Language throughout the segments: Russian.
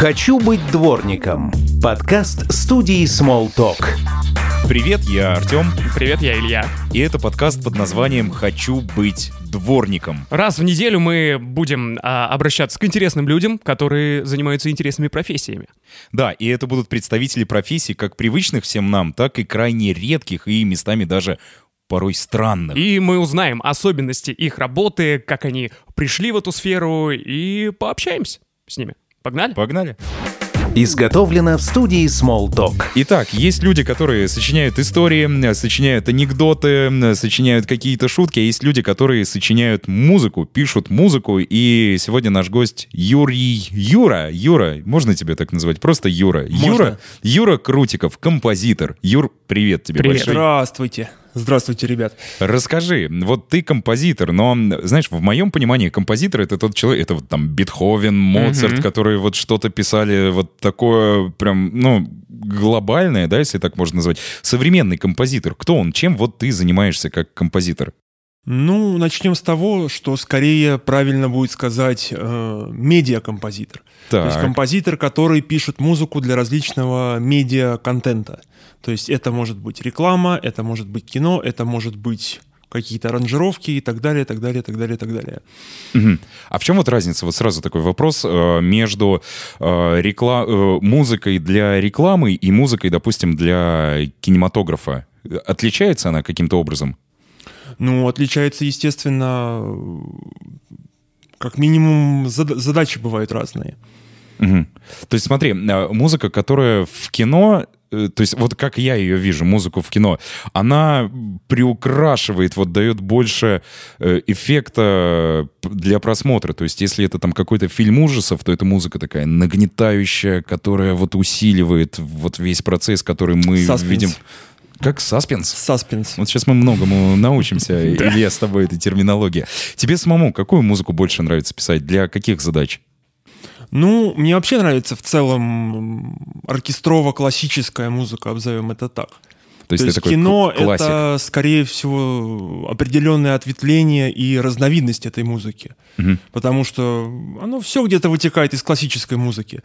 «Хочу быть дворником» – подкаст студии Smalltalk. Привет, я Артем, Привет, я Илья. и это подкаст под названием «Хочу быть дворником». Раз в неделю мы будем а, обращаться к интересным людям, которые занимаются интересными профессиями. Да, и это будут представители профессий как привычных всем нам, так и крайне редких и местами даже порой странных. И мы узнаем особенности их работы, как они пришли в эту сферу, и пообщаемся с ними. Погнали? Погнали. Изготовлено в студии Smalltalk. Итак, есть люди, которые сочиняют истории, сочиняют анекдоты, сочиняют какие-то шутки, а есть люди, которые сочиняют музыку, пишут музыку, и сегодня наш гость Юрий Юра. Юра, можно тебя так называть? Просто Юра. Юра, Юра Крутиков, композитор. Юр, привет тебе Привет. большой. Здравствуйте. Здравствуйте, ребят. Расскажи, вот ты композитор, но, знаешь, в моем понимании композитор — это тот человек, это вот там Бетховен, Моцарт, которые вот что-то писали вот такое прям, ну, глобальное, да, если так можно назвать. Современный композитор, кто он? Чем вот ты занимаешься как композитор? Ну, начнем с того, что скорее правильно будет сказать э, медиакомпозитор. То есть Так. композитор, который пишет музыку для различного медиа-контента. То есть это может быть реклама, это может быть кино, это может быть какие-то аранжировки и так далее, так далее, так далее, так далее. Мгм. А в чем вот разница, вот сразу такой вопрос, э, между э, рекла- э, музыкой для рекламы и музыкой, допустим, для кинематографа? Отличается она каким-то образом? Ну, отличается, естественно, как минимум зада- задачи бывают разные. Мгм. То есть смотри, э, музыка, которая в кино, э, то есть вот как я ее вижу, музыку в кино, она приукрашивает, вот дает больше э, эффекта для просмотра. То есть если это там какой-то фильм ужасов, то это музыка такая нагнетающая, которая вот усиливает вот весь процесс, который мы Саспенс. видим. Как саспенс? Саспенс. Вот сейчас мы многому научимся, Илья, с тобой этой терминологии. Тебе самому какую музыку больше нравится писать? Для каких задач? Ну, мне вообще нравится в целом оркестрово-классическая музыка, обзовем это так. То есть, ты такой кино это, скорее всего, определенное ответвление и разновидность этой музыки. Мгм. Потому что оно все где-то вытекает из классической музыки.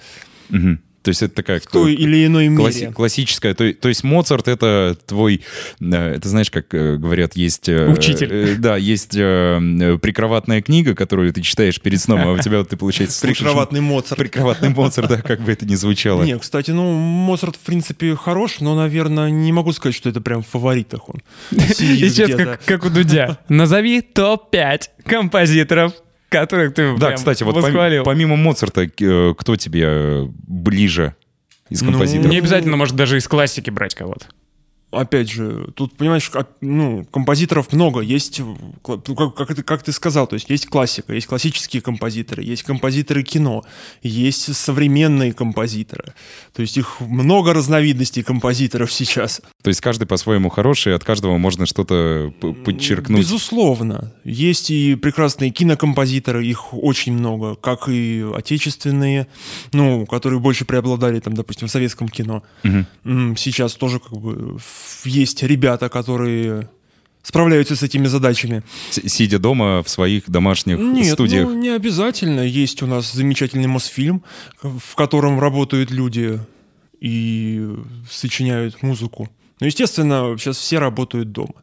Мгм. То есть это такая В той или иной мере. класси- классическая. То, то есть Моцарт это твой, э, это знаешь, как э, говорят, есть... э, Учитель. э, да, есть прикроватная книга, которую ты читаешь перед сном, а у тебя вот ты, получается, слушаешь- Прикроватный Моцарт. Прикроватный Моцарт, да, как бы это ни звучало. Не, кстати, ну, Моцарт, в принципе, хорош, но, наверное, не могу сказать, что это прям в фаворитах он. Сидит Сейчас как, как у Дудя. Назови топ-5 композиторов, которых ты Да, кстати, вот пом- помимо Моцарта, э, кто тебе э, ближе из Ну, композиторов? Не обязательно, может, даже из классики брать кого-то. Опять же, тут, понимаешь, как- ну, композиторов много. Есть, ну, как, как, ты, как ты сказал, то есть есть классика, есть классические композиторы, есть композиторы кино, есть современные композиторы. То есть их много разновидностей композиторов сейчас. То есть каждый по-своему хороший, от каждого можно что-то подчеркнуть. Безусловно. Есть и прекрасные кинокомпозиторы, их очень много, как и отечественные, ну, которые больше преобладали, там, допустим, в советском кино. М, Сейчас тоже как бы есть ребята, которые справляются с этими задачами. С- Сидя дома в своих домашних Нет, студиях. ну не обязательно. Есть у нас замечательный Мосфильм, в котором работают люди и сочиняют музыку. Ну, естественно, сейчас все работают дома.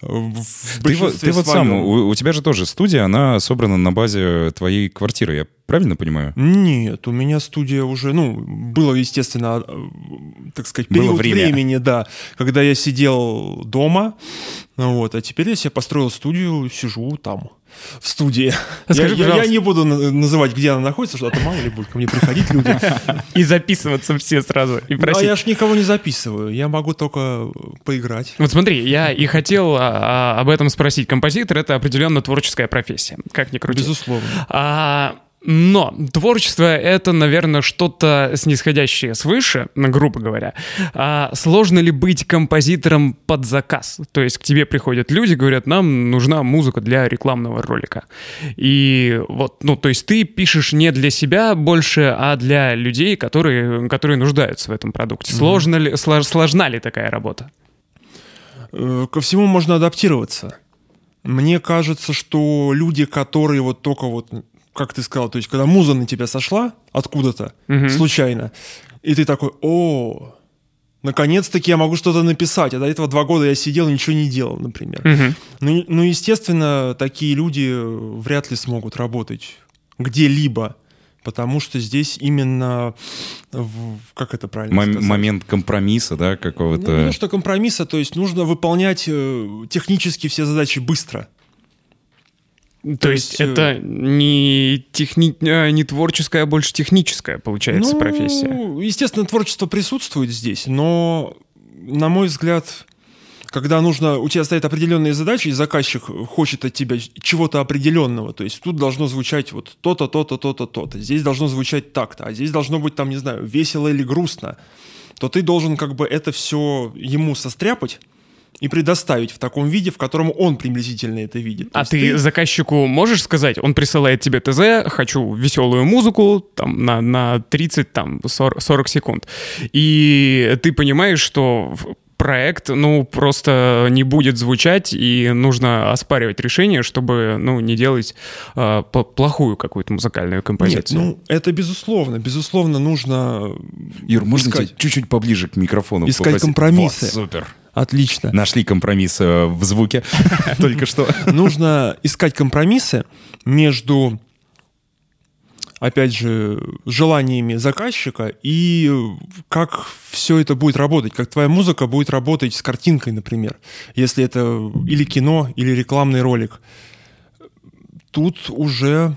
В Ты, вот- ты вот сам, у, у тебя же тоже студия, она собрана на базе твоей квартиры, я правильно понимаю? Нет, у меня студия уже, ну, было, естественно, э, так сказать, Было период время. времени, да, когда я сидел дома, вот, а теперь я себе построил студию, сижу там, в студии. Скажи, я, я- я не буду на- называть, где она находится, что а то мало ли будет ко мне приходить люди. И записываться все сразу, и Ну, А я ж никого не записываю, я могу только поиграть. Вот смотри, я и хотел а, а, об этом спросить. Композитор — это определенно творческая профессия, как ни крути. Безусловно. А, но творчество — это, наверное, что-то снисходящее свыше, грубо говоря. А сложно ли быть композитором под заказ? То есть к тебе приходят люди, говорят, нам нужна музыка для рекламного ролика. И вот, ну, то есть ты пишешь не для себя больше, а для людей, которые, которые нуждаются в этом продукте. Сложно ли, слож- сложна ли такая работа? Э, Ко всему можно адаптироваться. Мне кажется, что люди, которые вот только вот как ты сказал, то есть когда муза на тебя сошла откуда-то Мгм. случайно, и ты такой, о, наконец-таки я могу что-то написать, а до этого два года я сидел и ничего не делал, например. Мгм. Ну, ну, естественно, такие люди вряд ли смогут работать где-либо, потому что здесь именно, в- как это правильно Мом- сказать? момент компромисса, да, Ну, какого-то. не то, что компромисса, то есть нужно выполнять э, технически все задачи быстро. То есть, есть это не, техни... а, не творческая, а больше техническая, получается, Ну, профессия. Естественно, творчество присутствует здесь, но, на мой взгляд, когда нужно, у тебя стоят определенные задачи, и заказчик хочет от тебя чего-то определенного, то есть тут должно звучать вот то-то, то-то, то-то, то-то, здесь должно звучать так-то, а здесь должно быть там, не знаю, весело или грустно, то ты должен как бы это все ему состряпать и предоставить в таком виде, в котором он приблизительно это видит. То А есть ты, заказчику можешь сказать, он присылает тебе ТЗ, хочу веселую музыку там, на, на 30, там, 40, 40 секунд. И ты понимаешь, что проект, ну, просто не будет звучать, и нужно оспаривать решение, чтобы, ну, не делать а, по- плохую какую-то музыкальную Нет, композицию. ну это безусловно, безусловно нужно Юр, можно искать. тебя чуть-чуть поближе к микрофону Искать попросить? компромиссы. Вот, супер. Отлично. Нашли компромисс э, в звуке только что. Нужно искать компромиссы между, опять же, желаниями заказчика и как все это будет работать, как твоя музыка будет работать с картинкой, например, если это или кино, или рекламный ролик. Тут уже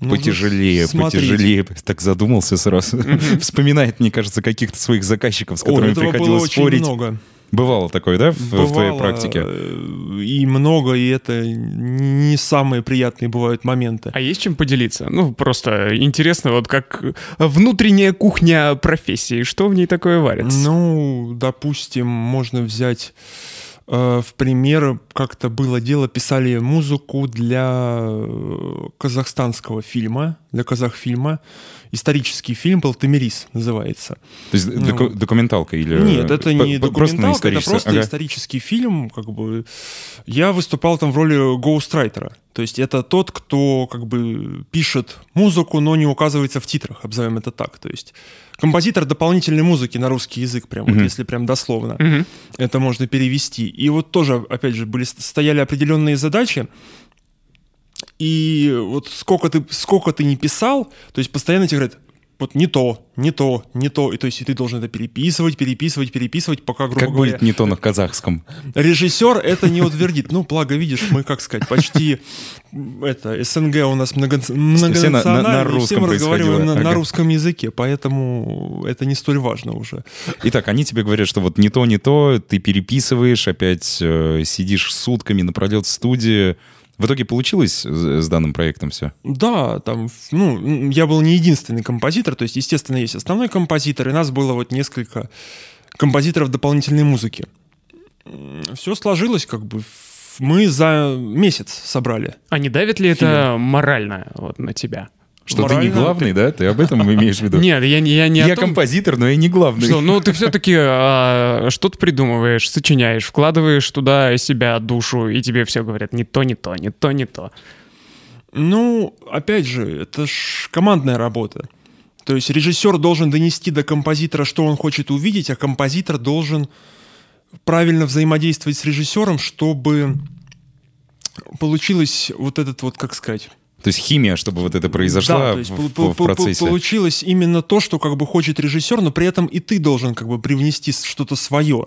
Потяжелее, смотреть. потяжелее. Так задумался сразу. Вспоминает, мне кажется, каких-то своих заказчиков, с которыми приходилось очень спорить. много. Бывало такое, да, в, в твоей Бывало, практике? э, И много, и это не самые приятные бывают моменты. А есть чем поделиться? Ну, просто интересно, вот как внутренняя кухня профессии, что в ней такое варится? Ну, допустим, можно взять в пример, как-то было дело, писали музыку для э, казахстанского фильма, для казахфильма. Исторический фильм был «Тамирис» называется. То есть Ну, доку- документалка или... Нет, это не П- п- просто документалка, это просто Ага. исторический фильм. Как бы. Я выступал там в роли гоустрайтера. То есть это тот, кто как бы пишет музыку, но не указывается в титрах, обзовем это так. То есть композитор дополнительной музыки на русский язык, прям вот Мгм. если прям дословно. Мгм. Это можно перевести. И вот тоже, опять же, были, стояли определенные задачи. И вот сколько ты, сколько ты не писал, то есть постоянно тебе говорят, вот не то, не то, не то. И то есть и ты должен это переписывать, переписывать, переписывать, пока, грубо Как говоря, будет не то на казахском? режиссер это не утвердит. Ну, благо, видишь, мы, как сказать, почти это СНГ у нас многонациональный, все мы разговариваем на, русском языке, поэтому это не столь важно уже. Итак, они тебе говорят, что вот не то, не то, ты переписываешь, опять э, сидишь сутками напролет в студии. В итоге получилось с данным проектом все? Да, там, ну, я был не единственный композитор, то есть, естественно, есть основной композитор, и нас было вот несколько композиторов дополнительной музыки. Все сложилось как бы. Мы за месяц собрали. А не давит ли это морально вот, на тебя? Что ты не Морально главный, да? Ты об этом имеешь в виду? Нет, я, не- я не Я том, композитор, но я не главный. что, ну ты все-таки что-то придумываешь, сочиняешь, вкладываешь туда себя, душу, и тебе все говорят не то, не то, не то, не то. Ну, опять же, это ж командная работа. То есть режиссер должен донести до композитора, что он хочет увидеть, а композитор должен правильно взаимодействовать с режиссером, чтобы получилось вот этот вот, как сказать... То есть химия, чтобы вот это произошла Да, то есть в, пол- в- процессе. получилось именно то, что как бы хочет режиссер, но при этом и ты должен как бы привнести что-то свое.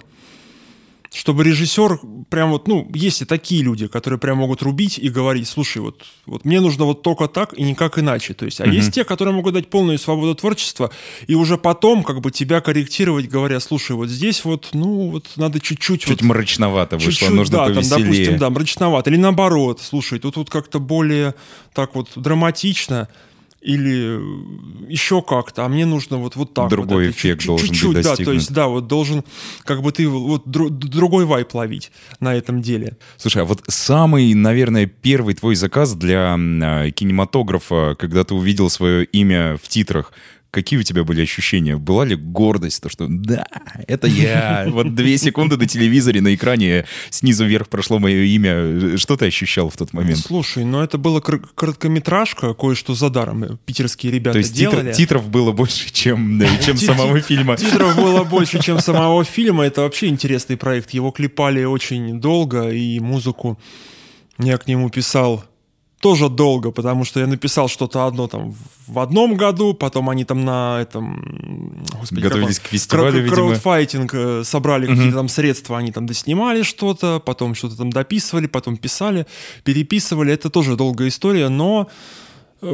Чтобы режиссер прям вот, ну, есть и такие люди, которые прям могут рубить и говорить, слушай, вот, вот мне нужно вот только так и никак иначе. То есть, а Мгм. есть те, которые могут дать полную свободу творчества и уже потом как бы тебя корректировать, говоря, слушай, вот здесь вот, ну, вот надо чуть-чуть... Чуть вот, мрачновато вышло, Чуть-чуть, нужно да, там, повеселее. допустим, да, мрачновато. Или наоборот, слушай, тут вот как-то более так вот драматично или э, еще как-то, а мне нужно вот, вот так. Другой вот эффект чуть- должен быть чуть-чуть, да, то достигнут. есть, да, вот должен, как бы ты вот дру- другой вайп ловить на этом деле. Слушай, а вот самый, наверное, первый твой заказ для а, кинематографа, когда ты увидел свое имя в титрах, какие у тебя были ощущения? Была ли гордость, то что да, это я. Вот две секунды до телевизоре на экране снизу вверх прошло мое имя. Что ты ощущал в тот момент? Слушай, ну это была кор- короткометражка, кое-что за даром питерские ребята То есть делали. титр- титров было больше, чем, да, чем самого фильма. Титров было больше, чем самого фильма. Это вообще интересный проект. Его клепали очень долго, и музыку я к нему писал тоже долго, потому что я написал что-то одно там в одном году, потом они там на этом... Господи, Готовились к фестивалю, Кра- видимо. Краудфайтинг э, собрали какие-то там средства, они там доснимали что-то, потом что-то там дописывали, потом писали, переписывали. Это тоже долгая история, но э,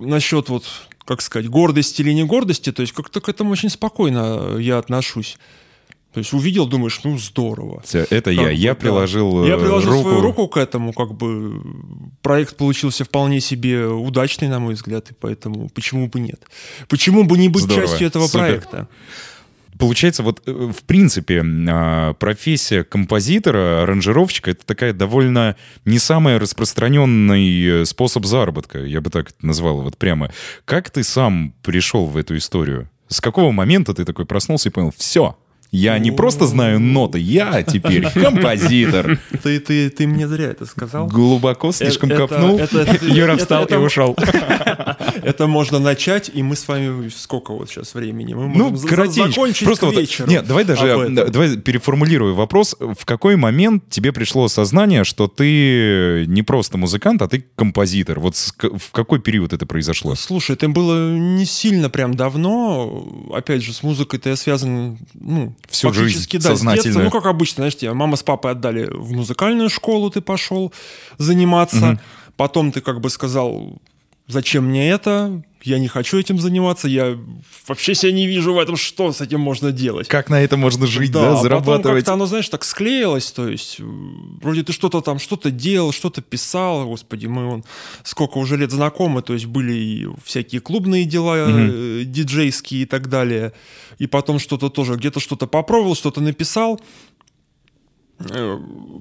насчет вот, как сказать, гордости или не гордости, то есть как-то к этому очень спокойно я отношусь. То есть увидел, думаешь, ну здорово. Всё, Это Как я. бы, Я да. приложил Я э, приложил руку. свою руку к этому, как бы проект получился вполне себе удачный, на мой взгляд, и поэтому почему бы нет? Почему бы не быть Здорово, частью этого супер. проекта? Получается, вот э, в принципе а, профессия композитора, аранжировщика это такая довольно не самый распространенный э, способ заработка, я бы так это назвал вот прямо. Как ты сам пришел в эту историю? С какого момента ты такой проснулся и понял, все, я не просто знаю ноты, я теперь композитор. Ты, ты, ты мне зря это сказал. Глубоко слишком Это- копнул. это- это- Юра это- встал и это- ушел. Это можно начать, и мы с вами сколько вот сейчас времени? Мы Ну, коротенько. закончить Просто вот, нет, давай даже, э, давай переформулирую вопрос. В какой момент тебе пришло осознание, что ты не просто музыкант, а ты композитор? Вот в какой период это произошло? Слушай, это было не сильно прям давно. Опять же, с музыкой-то я связан, ну, Всю фактически, жизнь да, детства. сознательно. Ну, как обычно, знаешь, тебя мама с папой отдали в музыкальную школу, ты пошел заниматься. Потом ты как бы сказал, зачем мне это? Я не хочу этим заниматься, я вообще себя не вижу в этом, что с этим можно делать. Как на это можно жить, да, а потом зарабатывать? как-то оно, знаешь, так склеилось, то есть э, вроде ты что-то там, что-то делал, что-то писал, господи, мы вон сколько уже лет знакомы, то есть были и всякие клубные дела, э, диджейские и так далее, и потом что-то тоже, где-то что-то попробовал, что-то написал,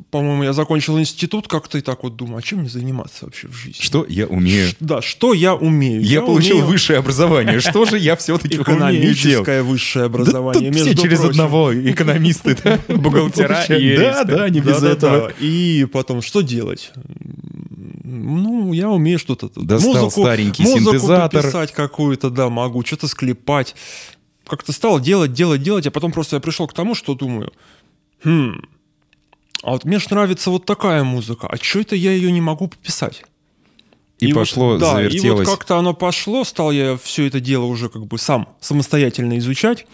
по-моему, я закончил институт, как-то и так вот думаю, а чем мне заниматься вообще в жизни? Что я умею? Ш- Да, что я умею? Я, получил умею высшее образование. Что же я все-таки умею экономическое высшее Да образование, все между через прочим. одного экономисты, да, Бухгалтера и Да, да, не без этого. И потом, что делать? Ну, я умею что-то. Достал старенький музыку синтезатор. писать какую-то, да, могу, что-то склепать. Как-то стал делать, делать, делать, а потом просто я пришел к тому, что думаю, хм, а вот мне ж нравится вот такая музыка, а что это я ее не могу пописать? И вот- пошло, да, завертелось. И вот как-то оно пошло, стал я все это дело уже как бы сам самостоятельно изучать.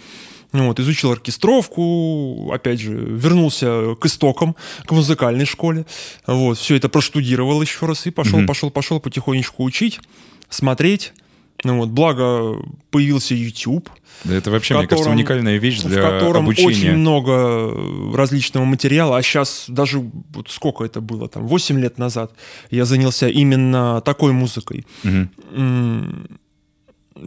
Ну Вот, изучил оркестровку, опять же, вернулся к истокам, к музыкальной школе. Вот, все это проштудировал еще раз и пошел, Мгм. пошел, пошел потихонечку учить, смотреть. Ну вот, благо появился YouTube, Да Это вообще, в мне кажется, котором- уникальная вещь в для котором очень обучения. много различного материала, а сейчас даже вот сколько это было, там, 8 лет назад я занялся именно такой музыкой. М,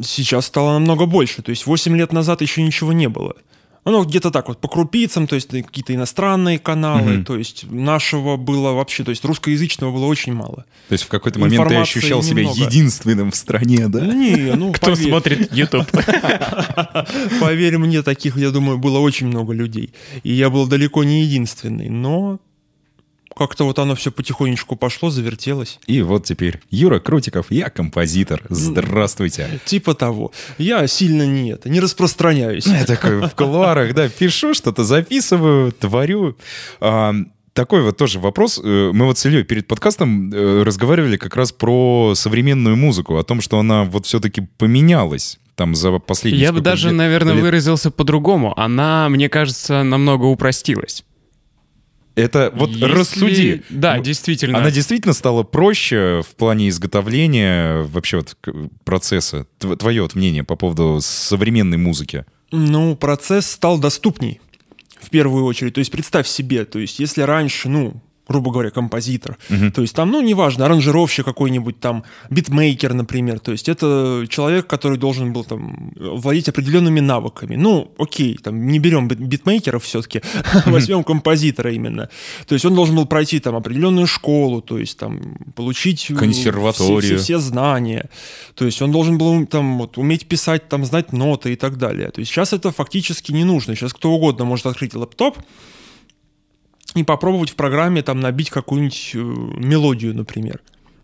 Сейчас стало намного больше, то есть 8 лет назад еще ничего не было. Ну, где-то так вот, по крупицам, то есть какие-то иностранные каналы, Мгм. то есть нашего было вообще, то есть русскоязычного было очень мало. То есть в какой-то момент ты Информации ощущал себя немного. единственным в стране, да? Не, ну, Кто поверь. смотрит YouTube? Поверь мне, таких, я думаю, было очень много людей. И я был далеко не единственный, но как-то вот оно все потихонечку пошло, завертелось. И вот теперь Юра Крутиков, я композитор. Здравствуйте. Типа того. Я сильно не это, не распространяюсь. Я такой в кулуарах, да, пишу, что-то записываю, творю. А, Такой вот тоже вопрос. Э, Мы вот с Ильей перед подкастом э, разговаривали как раз про современную музыку, о том, что она вот все-таки поменялась там за последние Я бы даже, лет- наверное, лет. выразился по-другому. Она, мне кажется, намного упростилась. Это вот Если- рассуди. Да, Ну, действительно. Она действительно стала проще в плане изготовления вообще вот процесса. Тв- Твое вот мнение по поводу современной музыки. Ну, процесс стал доступней в первую очередь. То есть представь себе, то есть если раньше, ну, грубо говоря, композитор. То есть там, ну, неважно, аранжировщик какой-нибудь там, битмейкер, например. То есть это человек, который должен был там владеть определенными навыками. Ну, окей, там не берем бит- битмейкеров все-таки, возьмем композитора именно. То есть он должен был пройти там определенную школу, то есть там получить э, Консерваторию. все, все- все знания. То есть он должен был там вот, уметь писать, там знать ноты и так далее. То есть сейчас это фактически не нужно. Сейчас кто угодно может открыть лэптоп, и попробовать в программе там набить какую-нибудь э, мелодию, например.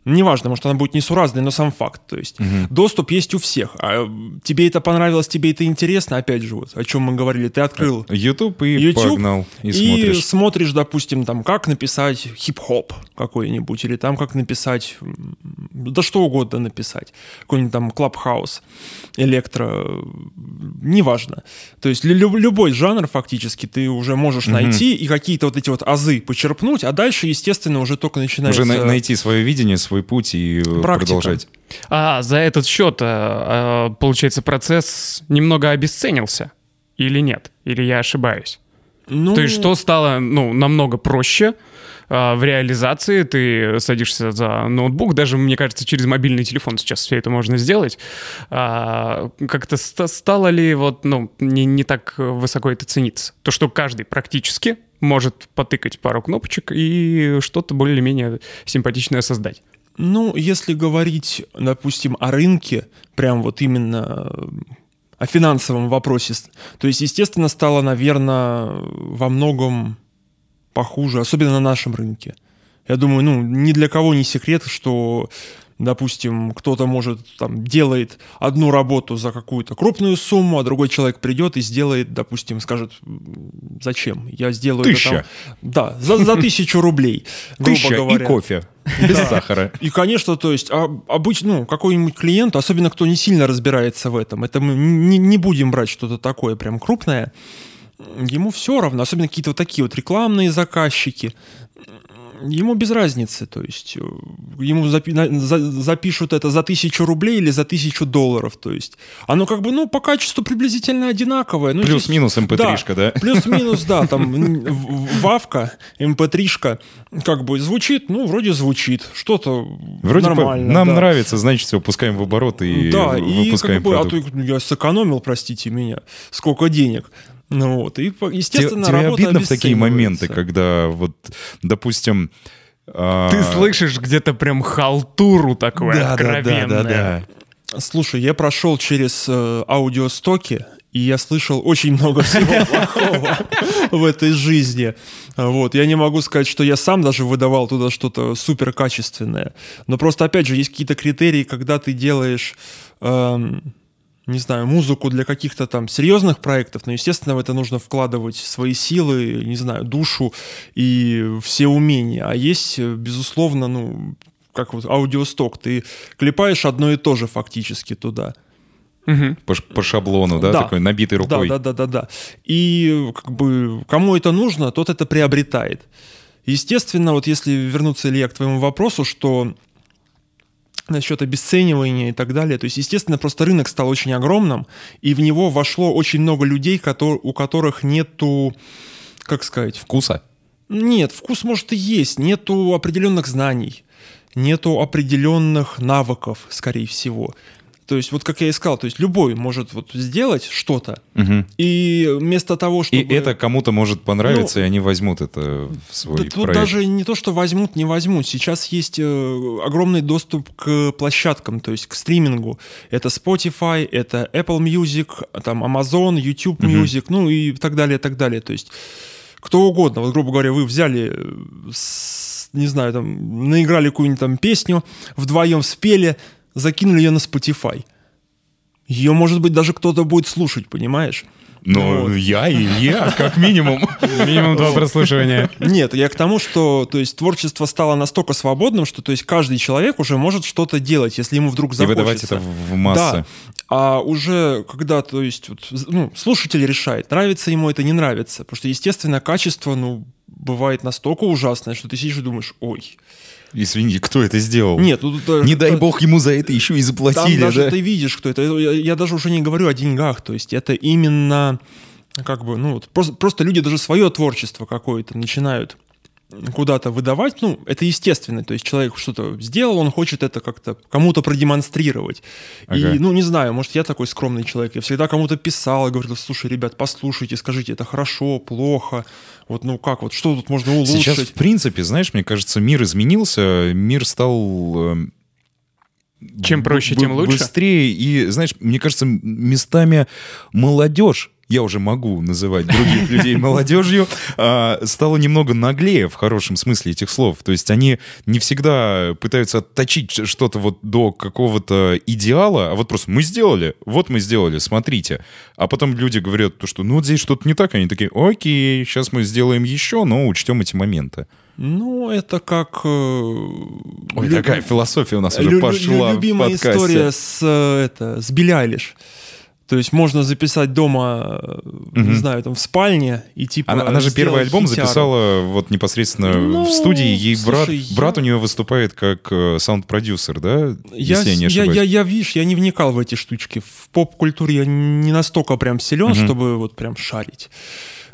Неважно, может, она будет несуразной, но сам факт. То есть доступ есть у всех. А тебе это понравилось, тебе это интересно, опять же, вот о чем мы говорили, ты открыл YouTube и YouTube погнал. И, и смотришь. смотришь, допустим, там, как написать хип-хоп какой-нибудь, или там, как написать, да что угодно написать, какой-нибудь там клабхаус, электро, неважно. То есть лю- любой жанр фактически ты уже можешь найти и какие-то вот эти вот азы почерпнуть, а дальше, естественно, уже только начинается... Уже на- найти свое видение, свой путь и э, Практика. продолжать. А за этот счет, э, э, получается, процесс немного обесценился? Или нет? Или я ошибаюсь? Ну, То есть что стало ну, намного проще в реализации? Ты садишься за ноутбук, даже, мне кажется, через мобильный телефон сейчас все это можно сделать. А, как-то ста- стало ли вот, ну, не, не так высоко это цениться? То, что каждый практически может потыкать пару кнопочек и что-то более-менее симпатичное создать. Ну, если говорить, допустим, о рынке, прям вот именно э, о финансовом вопросе, то есть, естественно, стало, наверное, во многом похуже, особенно на нашем рынке. Я думаю, ну, ни для кого не секрет, что, допустим, кто-то может там делает одну работу за какую-то крупную сумму, а другой человек придет и сделает, допустим, скажет, «М, зачем? Я сделаю Тысяча. это там... Да, за, за тысячу рублей, грубо Тысяча и говоря. кофе. Без сахара. И, конечно, то есть а, обычно, ну, какой-нибудь клиент, особенно кто не сильно разбирается в этом, это мы не, не будем брать что-то такое прям крупное, ему все равно, особенно какие-то вот такие вот рекламные заказчики, ему без разницы, то есть э, ему запи- на- за- запишут это за тысячу рублей или за тысячу долларов, то есть оно как бы, ну, по качеству приблизительно одинаковое. Ну, Плюс-минус здесь- MP3-шка, да? Плюс-минус, да, там м, в- вавка, mp3-шка, как бы звучит, ну, вроде звучит, что-то Вроде нормально. нам да. нравится, значит, все, пускаем в оборот и Да, и выпускаем как бы, а продукт. то я сэкономил, простите меня, сколько денег. Ну вот, и, Тебе, естественно, тебе работа обидно в такие моменты, когда вот, допустим... а, Ты слышишь где-то прям халтуру такое да, да, откровенное. да, да, да. Слушай, я прошел через э, аудиостоки, и я слышал очень много всего плохого в этой жизни. Вот. Я не могу сказать, что я сам даже выдавал туда что-то супер качественное. Но просто, опять же, есть какие-то критерии, когда ты делаешь эм, не знаю, музыку для каких-то там серьезных проектов, но, естественно, в это нужно вкладывать свои силы, не знаю, душу и все умения. А есть, э, безусловно, ну, как вот аудиосток, ты клепаешь одно и то же фактически туда. Мгм. По, по шаблону, да, Да. такой набитый рукой. Да, да, да, да, да. И как бы кому это нужно, тот это приобретает. Естественно, вот если вернуться, Илья, к твоему вопросу, что насчет обесценивания и так далее. То есть, естественно, просто рынок стал очень огромным, и в него вошло очень много людей, у которых нету, как сказать, Вкуса. нет, вкус может и есть, нету определенных знаний, нету определенных навыков, скорее всего. То есть, вот как я и сказал, то есть любой может вот сделать что-то, Мгм. и вместо того, чтобы... И это кому-то может понравиться, Ну, и они возьмут это в свой Да тут проект. даже не то, что возьмут, не возьмут. Сейчас есть э, огромный доступ к площадкам, то есть к стримингу. Это Spotify, это Apple Music, там Amazon, YouTube Music, ну и так далее, так далее. То есть кто угодно. Вот, грубо говоря, вы взяли, э, не знаю, там, наиграли какую-нибудь там песню, вдвоем спели, закинули ее на Spotify. Ее, может быть, даже кто-то будет слушать, понимаешь? Но Вот. я и я, как минимум. Минимум два прослушивания. Нет, я к тому, что то есть, творчество стало настолько свободным, что то есть, каждый человек уже может что-то делать, если ему вдруг И захочется. выдавать это в массы. Да. А уже когда, то есть, вот, ну, слушатель решает, нравится ему это, не нравится. Потому что, естественно, качество, ну, бывает настолько ужасное, что ты сидишь и думаешь, ой. Извини, кто это сделал? Нет, ну, тут Не дай бог ему за это еще и Там заплатили, даже да? ты видишь, кто это. Я, я даже уже не говорю о деньгах. То есть это именно как бы, ну, вот, просто, просто люди даже свое творчество какое-то начинают куда-то выдавать, ну, это естественно, то есть человек что-то сделал, он хочет это как-то кому-то продемонстрировать. Ага. И, ну, не знаю, может, я такой скромный человек, я всегда кому-то писал, и говорил, слушай, ребят, послушайте, скажите, это хорошо, плохо, вот, ну, как, вот, что тут можно улучшить? Сейчас, в принципе, знаешь, мне кажется, мир изменился, мир стал... э, Чем проще, тем лучше. Быстрее. И, знаешь, мне кажется, местами молодежь, я уже могу называть других людей молодежью, а, стала немного наглее в хорошем смысле этих слов. То есть они не всегда пытаются отточить что-то вот до какого-то идеала, а вот просто мы сделали, вот мы сделали, смотрите. А потом люди говорят, то, что ну вот здесь что-то не так, они такие, окей, сейчас мы сделаем еще, но учтем эти моменты. Ну, это как... э, Ой, лю- такая философия у нас лю- уже лю- пошла Любимая в подкасте. история с, э, это, с Билли Айлиш. То есть можно записать дома, э, не знаю, там в спальне и типа. Она, она же первый альбом хитяру. записала вот непосредственно Ну, в студии. Ей брат, слушай, я- брат у нее выступает как э, саунд-продюсер, да? Я, Если я не я, ошибаюсь. я, я, видишь, я не вникал в эти штучки. В поп-культуре я не настолько прям силен, Мгм. чтобы вот прям шарить.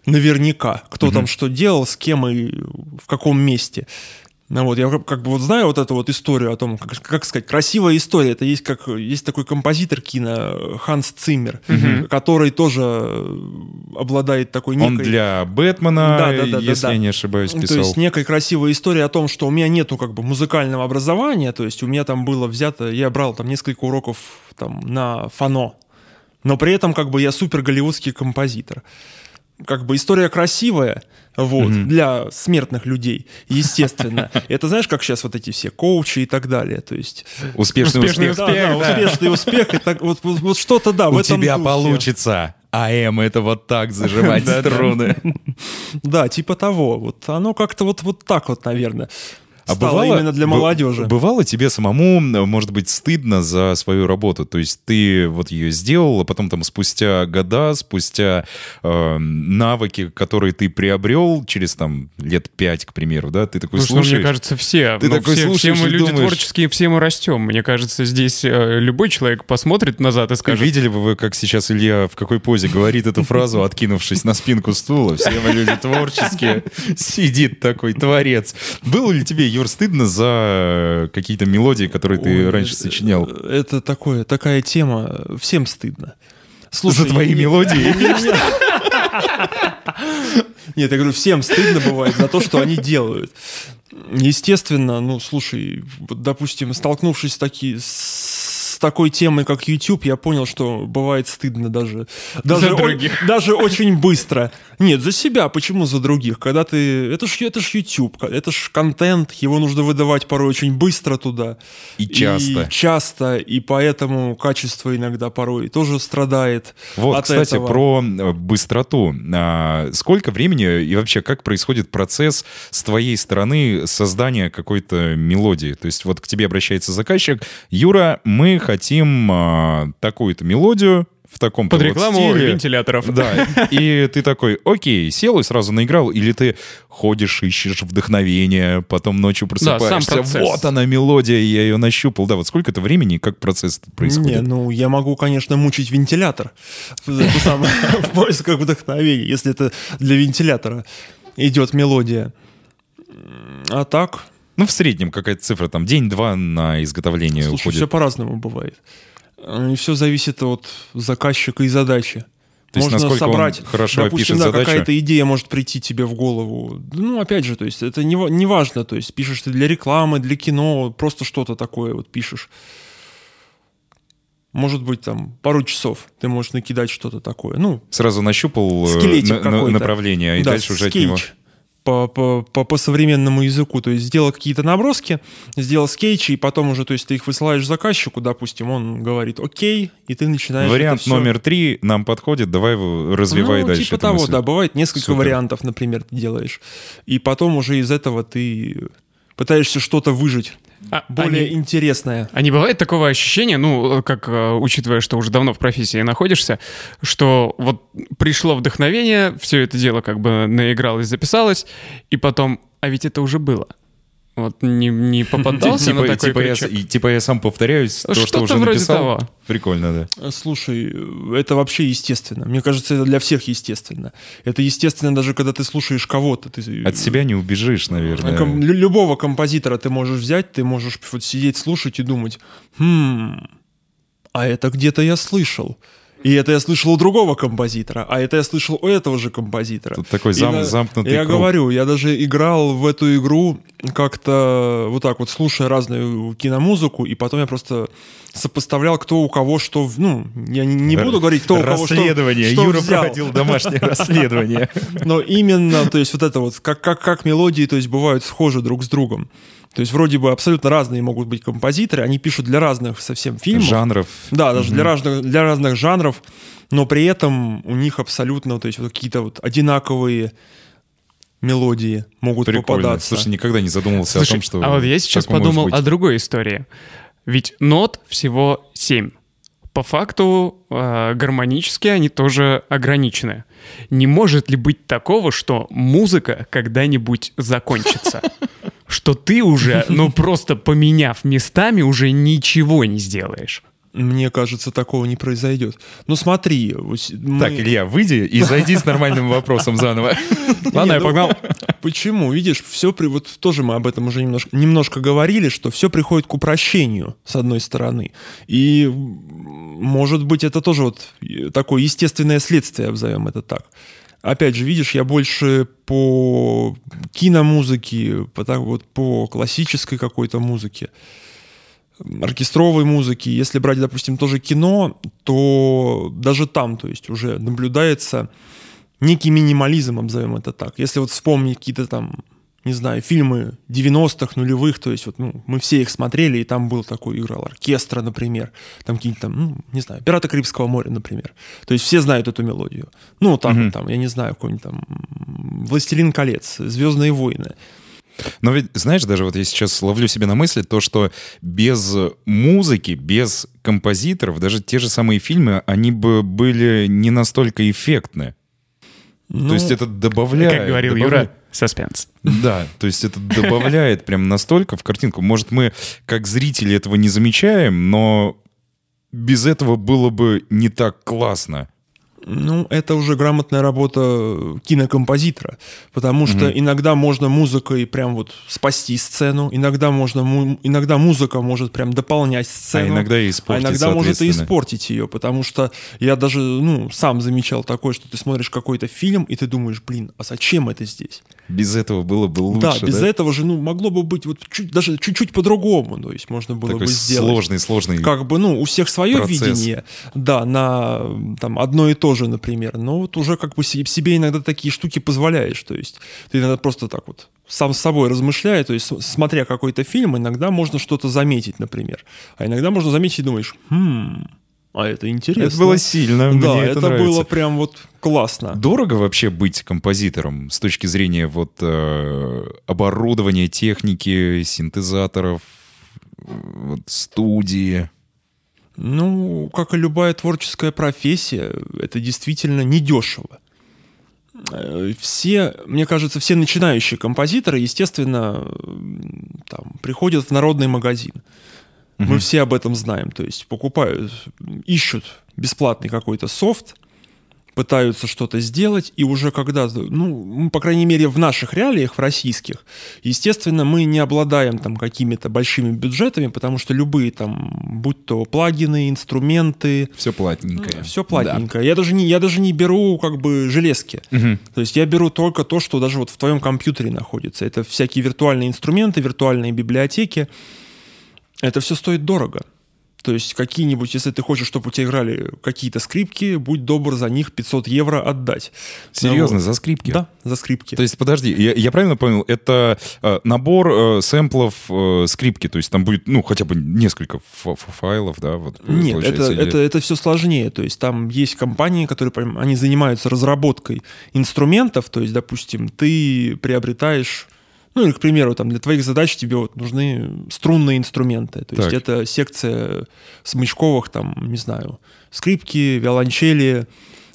Наверняка, кто Мгм. там что делал, с кем и в каком месте. Ну вот, я как, бы вот знаю вот эту вот историю о том, как, как сказать, красивая история. Это есть как есть такой композитор кино Ханс Циммер, который тоже обладает такой некой... Он для Бэтмена, Да, да, да, да, если да. я не ошибаюсь, писал. То есть некая красивая история о том, что у меня нету как бы музыкального образования, то есть у меня там было взято, я брал там несколько уроков там на фано, но при этом как бы я супер голливудский композитор. Как бы история красивая, вот, для смертных людей, естественно. Это знаешь, как сейчас вот эти все коучи и так далее, то есть... Успешный, Успешный успех. Да, да, успешный успех, и так, вот, вот, вот что-то, да, в У этом тебя духе. получится. АМ это вот так зажимать струны. Да, типа того. Вот оно как-то вот, вот так вот, наверное, А стало бывало, именно для молодежи. Бывало тебе самому, может быть, стыдно за свою работу? То есть ты вот ее сделал, а потом там спустя года, спустя э, навыки, которые ты приобрел через там лет пять, к примеру, да, ты такой Ну что, мне слушаешь, кажется, все. Ты ну, такой все, все слушаешь мы и люди думаешь- творческие, все мы растем. Мне кажется, здесь э, любой человек посмотрит назад и скажет, Видели бы вы, как сейчас Илья в какой позе говорит эту фразу, откинувшись на спинку стула? Все мы люди творческие. Сидит такой творец. Было ли тебе, Юр, стыдно за какие-то мелодии, которые ты Ой, раньше это- сочинял? Это такое, такая тема, всем стыдно. Слушай, За твои мелодии? Нет, я говорю, всем стыдно бывает за то, что они делают. Естественно, ну, слушай, вот, допустим, столкнувшись таки, с такой темой, как YouTube, я понял, что бывает стыдно даже, даже, о- других. даже очень быстро. Нет, за себя, почему за других? Когда ты... Это ж, это ж YouTube, это ж контент, его нужно выдавать порой очень быстро туда. И часто. И часто, и поэтому качество иногда порой тоже страдает Вот, от кстати, этого. про э, быстроту. А, Сколько времени и вообще как происходит процесс с твоей стороны создания какой-то мелодии? То есть вот к тебе обращается заказчик, Юра, мы хотим а, такую-то мелодию в таком под рекламу вентиляторов. Да, и ты такой, окей, сел и сразу наиграл, или ты ходишь, ищешь вдохновение, потом ночью просыпаешься, процесс. вот она мелодия, я ее нащупал. Да, вот сколько это времени как процесс происходит? Не, ну я могу, конечно, мучить вентилятор в поисках вдохновения, если это для вентилятора идет мелодия. А так, Ну, в среднем какая-то цифра, там, день-два на изготовление слушай, уходит. все по-разному бывает. И все зависит от заказчика и задачи. То есть, Можно насколько он собрать, хорошо допустим, да, задачу? какая-то идея может прийти тебе в голову. Ну, опять же, то есть это не, не важно, то есть пишешь ты для рекламы, для кино, просто что-то такое вот пишешь. Может быть, там, пару часов ты можешь накидать что-то такое. Ну, Сразу нащупал э, на- на- направление, и Да, дальше уже от него... По, по, по, по современному языку. То есть сделал какие-то наброски, сделал скетчи, и потом уже, то есть ты их высылаешь заказчику, допустим, он говорит окей, и ты начинаешь Вариант номер три нам подходит, давай его развивай ну, дальше. типа того, мысль. да, бывает несколько Супер. вариантов, например, ты делаешь. И потом уже из этого ты пытаешься что-то выжить А, более они- интересное. А не бывает такого ощущения, ну, как э, учитывая, что уже давно в профессии находишься, что вот пришло вдохновение, все это дело как бы наигралось, записалось, и потом, а ведь это уже было. Вот не, не попадался на Типа, такой типа я, крючок? и- типа я сам повторяюсь, то, что Что-то уже вроде написал. того. Прикольно, да. Слушай, это вообще естественно. Мне кажется, это для всех естественно. Это естественно даже когда ты слушаешь кого-то. Ты... От себя не убежишь, наверное. Ком- любого композитора ты можешь взять, ты можешь вот сидеть, слушать и думать, хм, а это где-то я слышал. И это я слышал у другого композитора, а это я слышал у этого же композитора. Тут такой И зам- на- замкнутый Я круг. говорю, я даже играл в эту игру как-то вот так вот, слушая разную киномузыку, и потом я просто сопоставлял, кто у кого что... Ну, я не, не буду говорить, кто у кого что, Расследование. Юра взял. проводил домашнее расследование. Но именно, то есть вот это вот, как, как, как мелодии, то есть бывают схожи друг с другом. То есть вроде бы абсолютно разные могут быть композиторы, они пишут для разных совсем фильмов. Жанров. Да, даже для, разных, для разных жанров, но при этом у них абсолютно, то есть вот какие-то вот одинаковые мелодии могут Прикольно. попадаться. Слушай, никогда не задумывался Слушай, о том, что... а вот я сейчас подумал о другой истории. Ведь нот всего 7. По факту э, гармонически они тоже ограничены. Не может ли быть такого, что музыка когда-нибудь закончится? Что ты уже, ну просто поменяв местами, уже ничего не сделаешь. Мне кажется, такого не произойдет. Ну смотри, мы- Так, Илья, выйди и зайди с нормальным вопросом заново. Ладно, я ну, погнал. Почему? Видишь, все при... вот тоже мы об этом уже немножко, немножко говорили, что все приходит к упрощению, с одной стороны. И, может быть, это тоже вот э, такое естественное следствие, обзовем это так. Опять же, видишь, я больше по киномузыке, по, так вот, по классической какой-то музыке, оркестровой музыки. Если брать, допустим, тоже кино, то даже там, то есть уже наблюдается некий минимализм, обзовем это так. Если вот вспомнить какие-то там, не знаю, фильмы 90-х, нулевых, то есть вот, ну, мы все их смотрели, и там был такой, играл оркестр, например, там какие-то там, ну, не знаю, «Пираты Карибского моря», например. То есть все знают эту мелодию. Ну, там, там я не знаю, какой-нибудь там «Властелин колец», «Звездные войны». Но ведь, знаешь, даже вот я сейчас ловлю себе на мысли то, что без музыки, без композиторов, даже те же самые фильмы, они бы были не настолько эффектны. Ну, То есть это добавляет... Как говорил добавляет- Юра, саспенс. Да, то есть это добавляет прям настолько в картинку. Может, мы как зрители этого не замечаем, но без этого было бы не так классно. Ну, это уже грамотная работа кинокомпозитора, потому что иногда можно музыкой прям вот спасти сцену, иногда можно, му- иногда музыка может прям дополнять сцену, А иногда и испортить, а иногда может и испортить ее, потому что я даже, ну, сам замечал такое, что ты смотришь какой-то фильм и ты думаешь, блин, а зачем это здесь? Без этого было бы лучше, да, без этого же, ну, могло бы быть вот чуть, даже чуть-чуть по-другому, то есть можно было Такой бы сделать сложный, сложный. как бы, ну, у всех свое процесс. видение, да, на там одно и то же, например, но вот уже как бы се- себе иногда такие штуки позволяешь, то есть ты иногда просто так вот сам с собой размышляя, то есть смотря какой-то фильм, иногда можно что-то заметить, например, а иногда можно заметить и думаешь, хм, а это интересно. Это было сильно, Да, мне это, это, нравится. было прям вот классно. Дорого вообще быть композитором с точки зрения вот э, оборудования, техники, синтезаторов, вот, студии. Ну, как и любая творческая профессия, это действительно недешево. Э, Все, мне кажется, все начинающие композиторы, естественно, там, приходят в народный магазин. Мы все об этом знаем. То есть покупают, ищут бесплатный какой-то софт, пытаются что-то сделать, и уже когда, ну, по крайней мере, в наших реалиях, в российских, естественно, мы не обладаем там какими-то большими бюджетами, потому что любые там, будь то плагины, инструменты, Все платненькое. все платненькое. Я даже не, я даже не беру как бы железки. То есть я беру только то, что даже вот в твоем компьютере находится. Это всякие виртуальные инструменты, виртуальные библиотеки. Это все стоит дорого. То есть какие-нибудь, если ты хочешь, чтобы у тебя играли какие-то скрипки, будь добр за них 500 евро отдать. Серьезно, Ну, за скрипки? Да, за скрипки. То есть, подожди, я, я правильно понял, это э, набор э, сэмплов э, скрипки, то есть там будет, ну, хотя бы несколько файлов, да? Вот, Нет, это, или- это, это все сложнее. То есть там есть компании, которые они занимаются разработкой инструментов. То есть, допустим, ты приобретаешь, ну или, к примеру, там для твоих задач тебе вот нужны струнные инструменты. То есть Так. это секция смычковых, там, не знаю, скрипки, виолончели,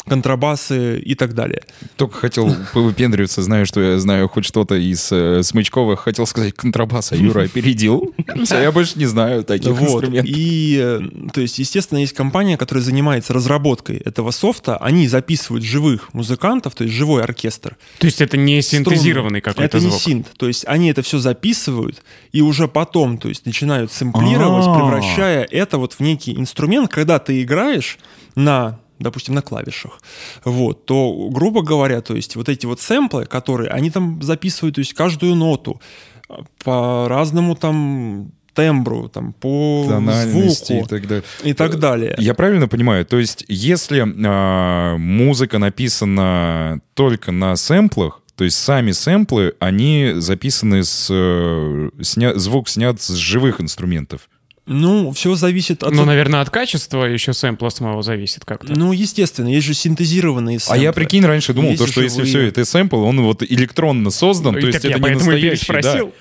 контрабасы и так далее. Только хотел повыпендриваться, знаю, что я знаю хоть что-то из э, Смычковых. Хотел сказать контрабас, а Юра опередил. Все, я больше не знаю таких Вот. инструментов. И, э, то есть, естественно, есть компания, которая занимается разработкой этого софта. Они записывают живых музыкантов, то есть живой оркестр. То есть это не синтезированный какой-то Это не звук. синт. То есть они это все записывают и уже потом, то есть начинают сэмплировать, А. превращая это вот в некий инструмент, когда ты играешь на допустим, на клавишах, вот, то, грубо говоря, то есть вот эти вот сэмплы, которые, они там записывают, то есть каждую ноту а, по разному там тембру, там, по Тональности и звуку так далее. и так далее. Я правильно понимаю? То есть, если а, музыка написана только на сэмплах, то есть сами сэмплы, они записаны с... э, сня- звук снят с живых инструментов. Ну, все зависит от... Ну, наверное, от качества еще сэмпла самого зависит как-то. Ну, естественно, есть же синтезированные А сэмплы. я, прикинь, раньше думал, Есть то, что если все это сэмпл, он вот электронно создан, то есть так я это не поэтому и настоящий. да. переспросил.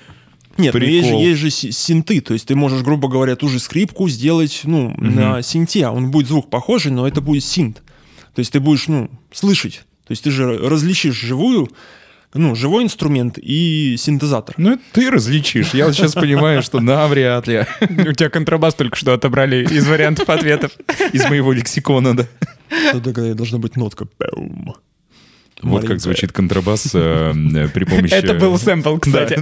Нет, ну есть же, есть же си- синты, то есть ты можешь, грубо говоря, ту же скрипку сделать, ну, на синте, а он будет звук похожий, но это будет синт. То есть ты будешь, ну, слышать. То есть ты же различишь живую, ну, живой инструмент и синтезатор. Ну, это ты различишь. Я вот сейчас понимаю, что навряд ли. У тебя контрабас только что отобрали из вариантов ответов. Из моего лексикона, да. То тогда должна быть нотка. Вот как звучит контрабас э, э, при помощи... Это был сэмпл, кстати.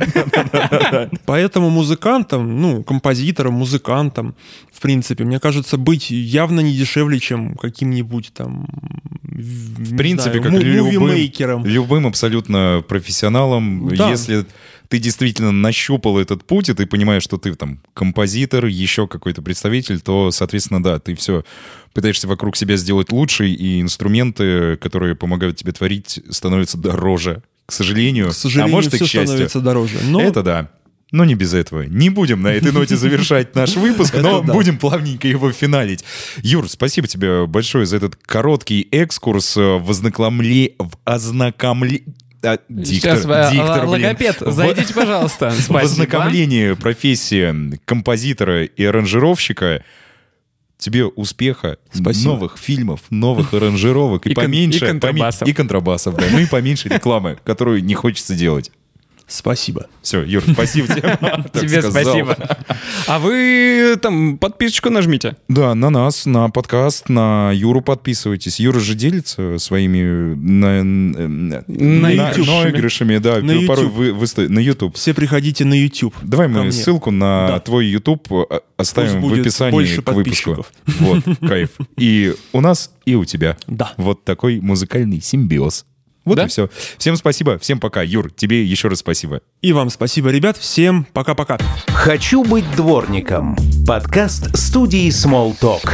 Поэтому музыкантам, ну, композиторам, музыкантам, в принципе, мне кажется, быть явно не дешевле, чем каким-нибудь там... В принципе, как любым, мувимейкером. любым абсолютно профессионалом, если ты действительно нащупал этот путь, и ты понимаешь, что ты там композитор, еще какой-то представитель, то, соответственно, да, ты все пытаешься вокруг себя сделать лучше, и инструменты, которые помогают тебе творить, становятся дороже. К сожалению, К сожалению, а может и все к счастью. становится дороже. Но Это да. Но не без этого. Не будем на этой ноте завершать наш выпуск, но да. будем плавненько его финалить. Юр, спасибо тебе большое за этот короткий экскурс в ознакомле... в ознакомле... а, диктор, Сейчас, диктор, л- блин. логопед, В- зайдите, пожалуйста. В Спасибо. ознакомлении профессии композитора и аранжировщика тебе успеха, Спасибо. новых фильмов, новых аранжировок и, И поменьше... и контрабасов. поме- И контрабасов, да. Ну и поменьше рекламы, которую не хочется делать. Спасибо. Все, Юр, спасибо тебе. Тебе спасибо. А вы там подписочку нажмите. Да, на нас, на подкаст, на Юру подписывайтесь. Юра же делится своими на, на, Наигрышами. да, На порой YouTube. вы, выста- на YouTube. Все приходите на YouTube. Давай мы ссылку на твой YouTube э, оставим Пусть в описании к выпуску. Вот, кайф. И у нас, и у тебя. Да. Вот такой музыкальный симбиоз. Вот Да? и все. Всем спасибо, всем пока. Юр, тебе еще раз спасибо. И вам спасибо, ребят. Всем пока-пока. «Хочу быть дворником» – подкаст студии Small Talk.